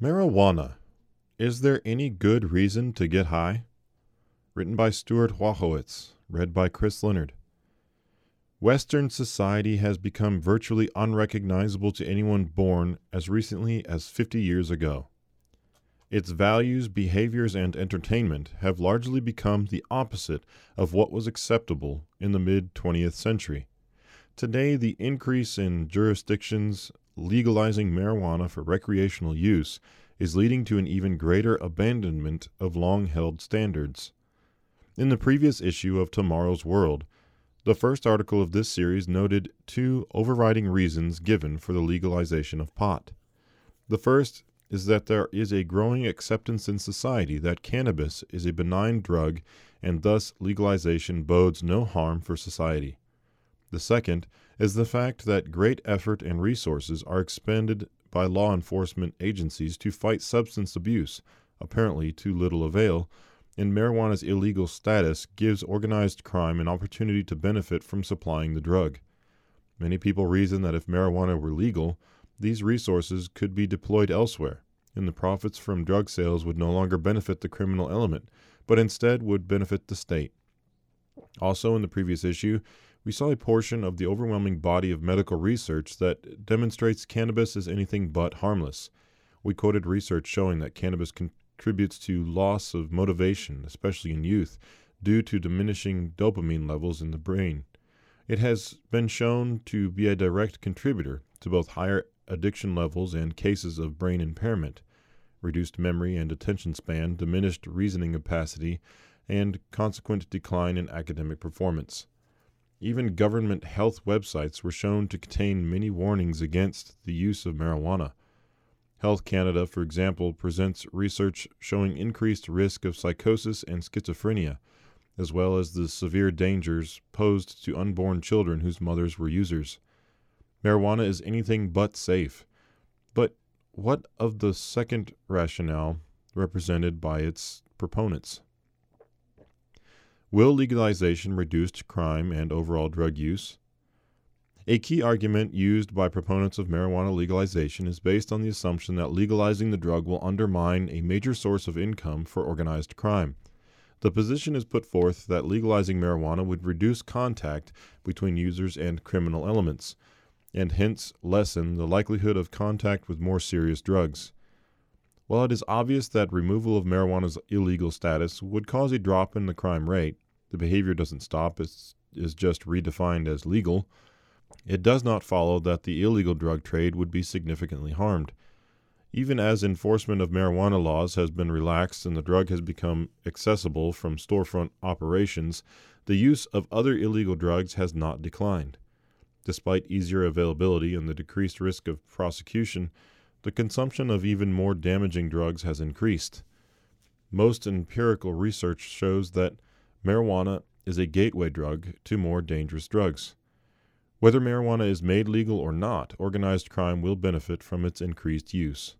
Marijuana. Is there any good reason to get high? Written by Stuart Wachowicz, read by Chris Leonard. Western society has become virtually unrecognizable to anyone born as recently as 50 years ago. Its values, behaviors, and entertainment have largely become the opposite of what was acceptable in the mid 20th century. Today, the increase in jurisdictions legalizing marijuana for recreational use is leading to an even greater abandonment of long held standards. In the previous issue of Tomorrow's World, the first article of this series noted two overriding reasons given for the legalization of pot. The first is that there is a growing acceptance in society that cannabis is a benign drug and thus legalization bodes no harm for society. The second is the fact that great effort and resources are expended by law enforcement agencies to fight substance abuse, apparently to little avail, and marijuana's illegal status gives organized crime an opportunity to benefit from supplying the drug. Many people reason that if marijuana were legal, these resources could be deployed elsewhere, and the profits from drug sales would no longer benefit the criminal element, but instead would benefit the state. Also, in the previous issue, we saw a portion of the overwhelming body of medical research that demonstrates cannabis is anything but harmless. We quoted research showing that cannabis contributes to loss of motivation, especially in youth, due to diminishing dopamine levels in the brain. It has been shown to be a direct contributor to both higher addiction levels and cases of brain impairment, reduced memory and attention span, diminished reasoning capacity, and consequent decline in academic performance. Even government health websites were shown to contain many warnings against the use of marijuana. Health Canada, for example, presents research showing increased risk of psychosis and schizophrenia, as well as the severe dangers posed to unborn children whose mothers were users. Marijuana is anything but safe. But what of the second rationale represented by its proponents? Will legalization reduce crime and overall drug use? A key argument used by proponents of marijuana legalization is based on the assumption that legalizing the drug will undermine a major source of income for organized crime. The position is put forth that legalizing marijuana would reduce contact between users and criminal elements, and hence lessen the likelihood of contact with more serious drugs. While it is obvious that removal of marijuana's illegal status would cause a drop in the crime rate, the behavior doesn't stop, it is just redefined as legal. It does not follow that the illegal drug trade would be significantly harmed. Even as enforcement of marijuana laws has been relaxed and the drug has become accessible from storefront operations, the use of other illegal drugs has not declined. Despite easier availability and the decreased risk of prosecution, the consumption of even more damaging drugs has increased. Most empirical research shows that marijuana is a gateway drug to more dangerous drugs. Whether marijuana is made legal or not, organized crime will benefit from its increased use.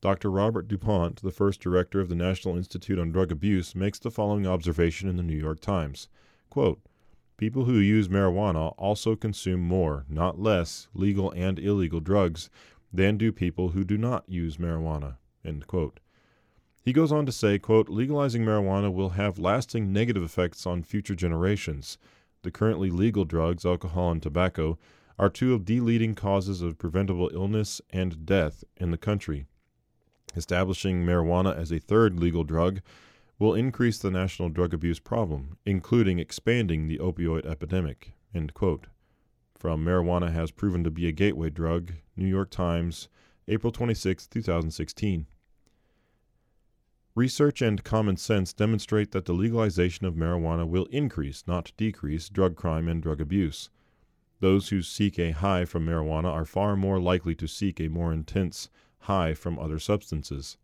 Dr. Robert DuPont, the first director of the National Institute on Drug Abuse, makes the following observation in the New York Times Quote, People who use marijuana also consume more, not less, legal and illegal drugs than do people who do not use marijuana. He goes on to say, quote, legalizing marijuana will have lasting negative effects on future generations. The currently legal drugs, alcohol and tobacco, are two of the leading causes of preventable illness and death in the country. Establishing marijuana as a third legal drug will increase the national drug abuse problem, including expanding the opioid epidemic. From Marijuana Has Proven to Be a Gateway Drug, New York Times, April 26, 2016. Research and common sense demonstrate that the legalization of marijuana will increase, not decrease, drug crime and drug abuse. Those who seek a high from marijuana are far more likely to seek a more intense high from other substances.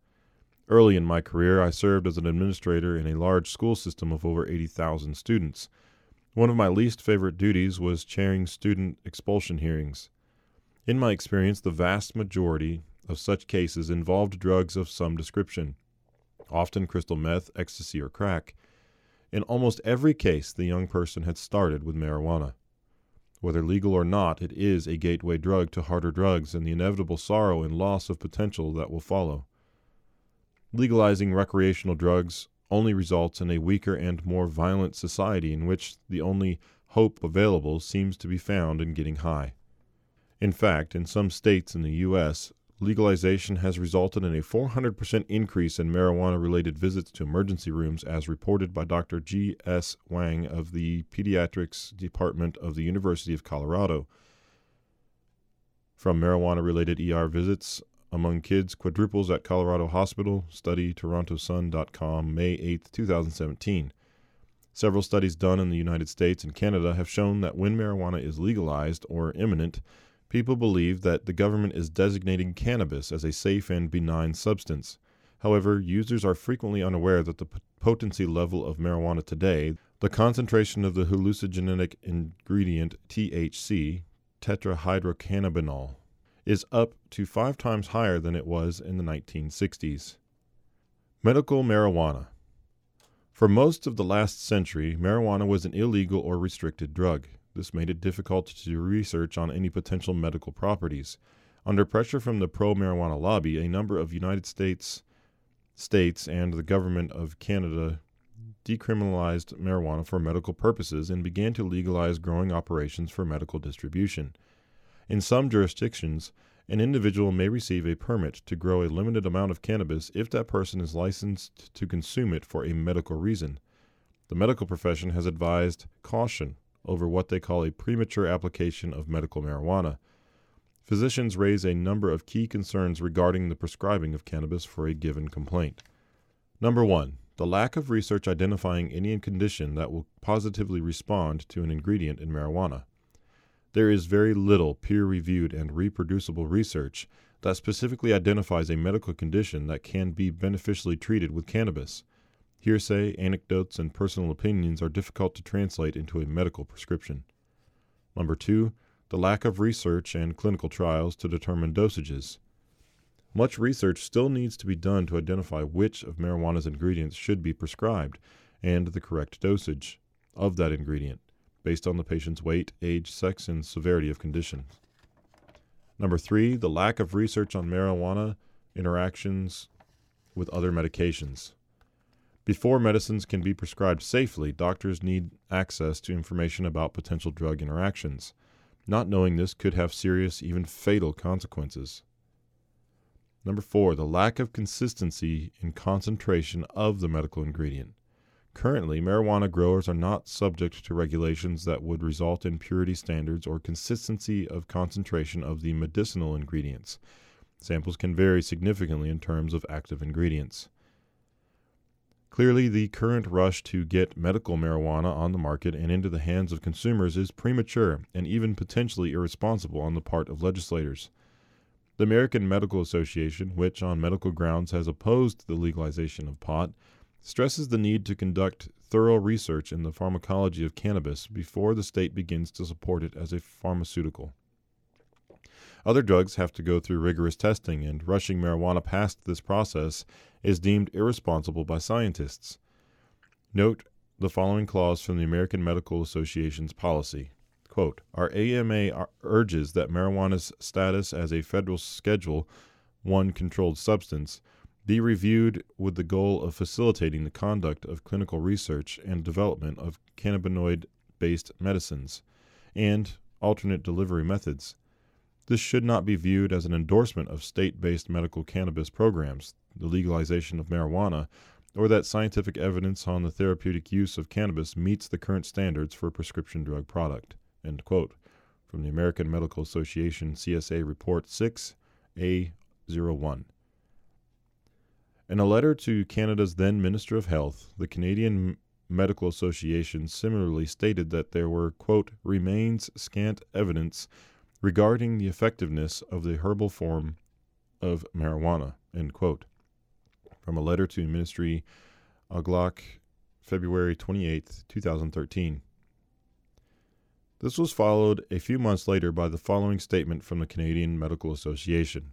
Early in my career, I served as an administrator in a large school system of over 80,000 students. One of my least favorite duties was chairing student expulsion hearings. In my experience, the vast majority of such cases involved drugs of some description, often crystal meth, ecstasy, or crack. In almost every case, the young person had started with marijuana. Whether legal or not, it is a gateway drug to harder drugs and the inevitable sorrow and loss of potential that will follow. legalizing recreational drugs only results in a weaker and more violent society in which the only hope available seems to be found in getting high. In fact, in some states in the U.S., legalization has resulted in a 400% increase in marijuana related visits to emergency rooms, as reported by Dr. G. S. Wang of the Pediatrics Department of the University of Colorado. From marijuana related ER visits among kids quadruples at Colorado Hospital, study torontosun.com, May 8, 2017. Several studies done in the United States and Canada have shown that when marijuana is legalized or imminent, people believe that the government is designating cannabis as a safe and benign substance. However, users are frequently unaware that the potency level of marijuana today, the concentration of the hallucinogenic ingredient THC, tetrahydrocannabinol, is up to five times higher than it was in the 1960s. Medical marijuana. For most of the last century, marijuana was an illegal or restricted drug. This made it difficult to do research on any potential medical properties. Under pressure from the pro marijuana lobby, a number of United States states and the government of Canada decriminalized marijuana for medical purposes and began to legalize growing operations for medical distribution. In some jurisdictions, an individual may receive a permit to grow a limited amount of cannabis if that person is licensed to consume it for a medical reason. The medical profession has advised caution over what they call a premature application of medical marijuana. Physicians raise a number of key concerns regarding the prescribing of cannabis for a given complaint. Number one, the lack of research identifying any condition that will positively respond to an ingredient in marijuana. There is very little peer reviewed and reproducible research that specifically identifies a medical condition that can be beneficially treated with cannabis. Hearsay, anecdotes, and personal opinions are difficult to translate into a medical prescription. Number two, the lack of research and clinical trials to determine dosages. Much research still needs to be done to identify which of marijuana's ingredients should be prescribed and the correct dosage of that ingredient based on the patient's weight, age, sex, and severity of condition. Number three, the lack of research on marijuana interactions with other medications. Before medicines can be prescribed safely, doctors need access to information about potential drug interactions. Not knowing this could have serious, even fatal consequences. Number four, the lack of consistency in concentration of the medical ingredient. Currently, marijuana growers are not subject to regulations that would result in purity standards or consistency of concentration of the medicinal ingredients. Samples can vary significantly in terms of active ingredients. Clearly, the current rush to get medical marijuana on the market and into the hands of consumers is premature and even potentially irresponsible on the part of legislators. The American Medical Association, which on medical grounds has opposed the legalization of pot, stresses the need to conduct thorough research in the pharmacology of cannabis before the state begins to support it as a pharmaceutical. Other drugs have to go through rigorous testing, and rushing marijuana past this process is deemed irresponsible by scientists. Note the following clause from the American Medical Association's policy. Quote, Our AMA urges that marijuana's status as a federal Schedule 1 controlled substance be reviewed with the goal of facilitating the conduct of clinical research and development of cannabinoid based medicines and alternate delivery methods. This should not be viewed as an endorsement of state based medical cannabis programs, the legalization of marijuana, or that scientific evidence on the therapeutic use of cannabis meets the current standards for a prescription drug product. End quote. From the American Medical Association CSA Report 6A01. In a letter to Canada's then Minister of Health, the Canadian Medical Association similarly stated that there were, quote, remains scant evidence regarding the effectiveness of the herbal form of marijuana, end quote. From a letter to Ministry Aglukkaq, February 28, 2013. This was followed a few months later by the following statement from the Canadian Medical Association.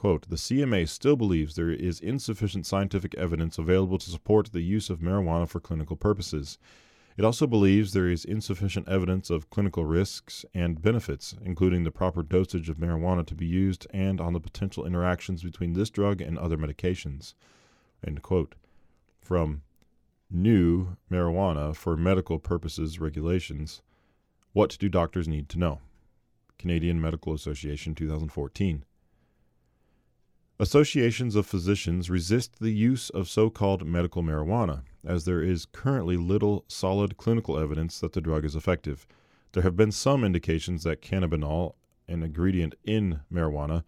Quote, the CMA still believes there is insufficient scientific evidence available to support the use of marijuana for clinical purposes. It also believes there is insufficient evidence of clinical risks and benefits, including the proper dosage of marijuana to be used and on the potential interactions between this drug and other medications. End quote. From New Marijuana for Medical Purposes Regulations What do doctors need to know? Canadian Medical Association 2014. Associations of physicians resist the use of so called medical marijuana, as there is currently little solid clinical evidence that the drug is effective. There have been some indications that cannabinol, an ingredient in marijuana,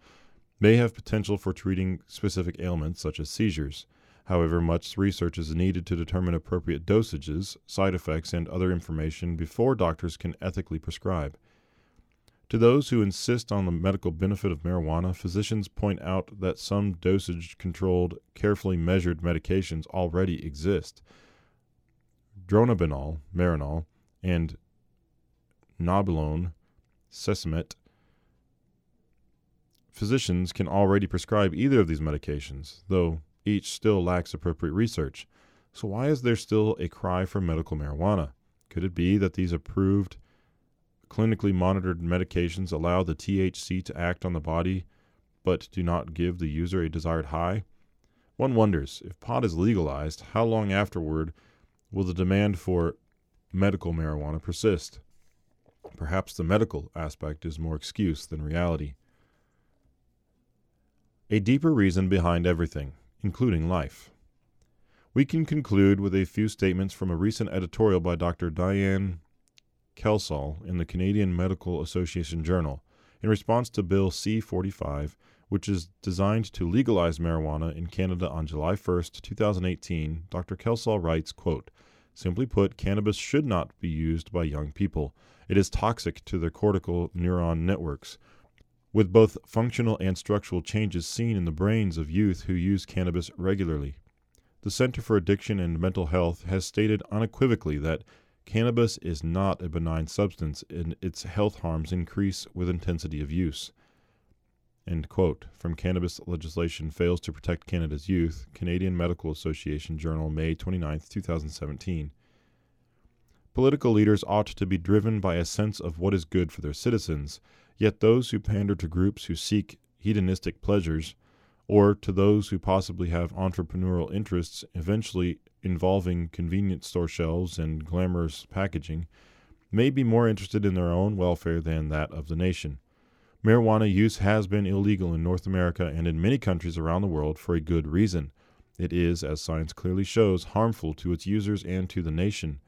may have potential for treating specific ailments such as seizures. However, much research is needed to determine appropriate dosages, side effects, and other information before doctors can ethically prescribe. To those who insist on the medical benefit of marijuana, physicians point out that some dosage controlled, carefully measured medications already exist. Dronabinol, Marinol, and Nabilone, Cesamet. Physicians can already prescribe either of these medications, though each still lacks appropriate research. So, why is there still a cry for medical marijuana? Could it be that these approved clinically monitored medications allow the THC to act on the body but do not give the user a desired high? One wonders if pot is legalized, how long afterward will the demand for medical marijuana persist? Perhaps the medical aspect is more excuse than reality. A deeper reason behind everything, including life. We can conclude with a few statements from a recent editorial by Dr. Diane Kelsall in the Canadian Medical Association Journal in response to Bill C 45, which is designed to legalize marijuana in Canada on July 1, 2018. Dr. Kelsall writes, quote, Simply put, cannabis should not be used by young people. It is toxic to their cortical neuron networks, with both functional and structural changes seen in the brains of youth who use cannabis regularly. The Center for Addiction and Mental Health has stated unequivocally that Cannabis is not a benign substance, and its health harms increase with intensity of use. End quote. From Cannabis Legislation Fails to Protect Canada's Youth, Canadian Medical Association Journal, May 29, 2017. Political leaders ought to be driven by a sense of what is good for their citizens, yet those who pander to groups who seek hedonistic pleasures, or to those who possibly have entrepreneurial interests eventually involving convenience store shelves and glamorous packaging, may be more interested in their own welfare than that of the nation. Marijuana use has been illegal in North America and in many countries around the world for a good reason. It is, as science clearly shows, harmful to its users and to the nation.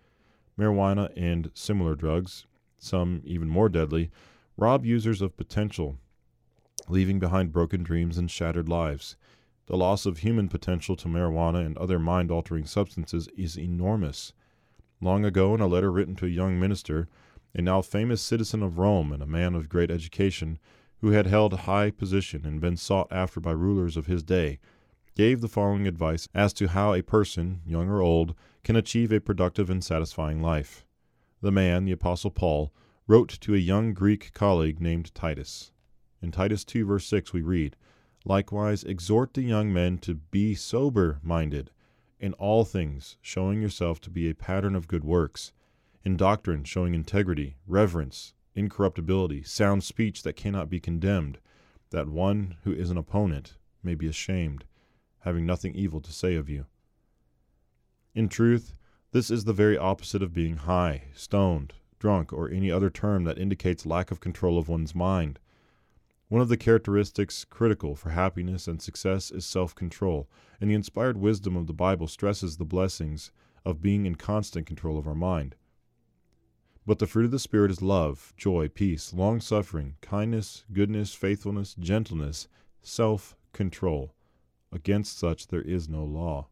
Marijuana and similar drugs, some even more deadly, rob users of potential, leaving behind broken dreams and shattered lives. The loss of human potential to marijuana and other mind altering substances is enormous. Long ago, in a letter written to a young minister, a now famous citizen of Rome and a man of great education, who had held high position and been sought after by rulers of his day, gave the following advice as to how a person, young or old, can achieve a productive and satisfying life. The man, the Apostle Paul, wrote to a young Greek colleague named Titus. In Titus 2, verse 6, we read, Likewise, exhort the young men to be sober minded, in all things, showing yourself to be a pattern of good works, in doctrine, showing integrity, reverence, incorruptibility, sound speech that cannot be condemned, that one who is an opponent may be ashamed, having nothing evil to say of you. In truth, this is the very opposite of being high, stoned, drunk, or any other term that indicates lack of control of one's mind. One of the characteristics critical for happiness and success is self control, and the inspired wisdom of the Bible stresses the blessings of being in constant control of our mind. But the fruit of the Spirit is love, joy, peace, long suffering, kindness, goodness, faithfulness, gentleness, self control. Against such there is no law.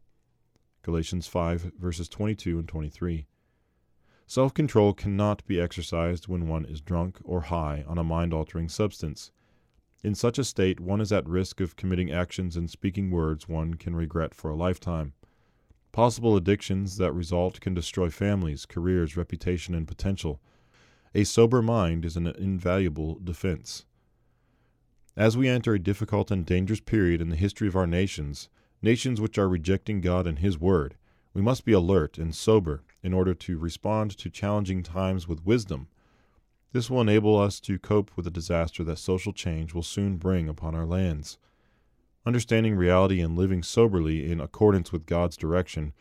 Galatians 5, verses 22 and 23. Self control cannot be exercised when one is drunk or high on a mind altering substance. In such a state, one is at risk of committing actions and speaking words one can regret for a lifetime. Possible addictions that result can destroy families, careers, reputation, and potential. A sober mind is an invaluable defense. As we enter a difficult and dangerous period in the history of our nations, nations which are rejecting God and His Word, we must be alert and sober in order to respond to challenging times with wisdom this will enable us to cope with the disaster that social change will soon bring upon our lands. Understanding reality and living soberly in accordance with God's direction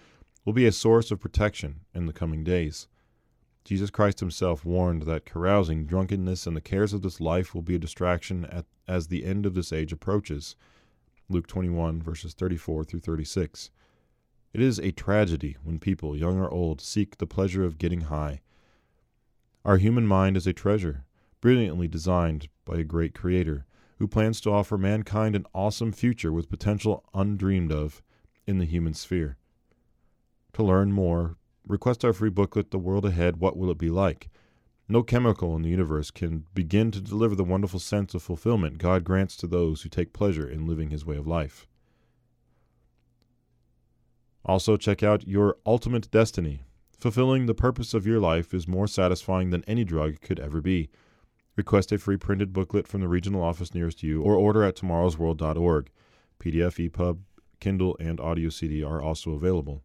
will be a source of protection in the coming days. Jesus Christ himself warned that carousing, drunkenness, and the cares of this life will be a distraction at, as the end of this age approaches. Luke 21, verses 34 through 36. It is a tragedy when people, young or old, seek the pleasure of getting high. Our human mind is a treasure, brilliantly designed by a great creator, who plans to offer mankind an awesome future with potential undreamed of in the human sphere. To learn more, request our free booklet, The World Ahead What Will It Be Like? No chemical in the universe can begin to deliver the wonderful sense of fulfillment God grants to those who take pleasure in living His way of life. Also, check out Your Ultimate Destiny. Fulfilling the purpose of your life is more satisfying than any drug could ever be. Request a free printed booklet from the regional office nearest you or order at tomorrowsworld.org. PDF, EPUB, Kindle, and audio CD are also available.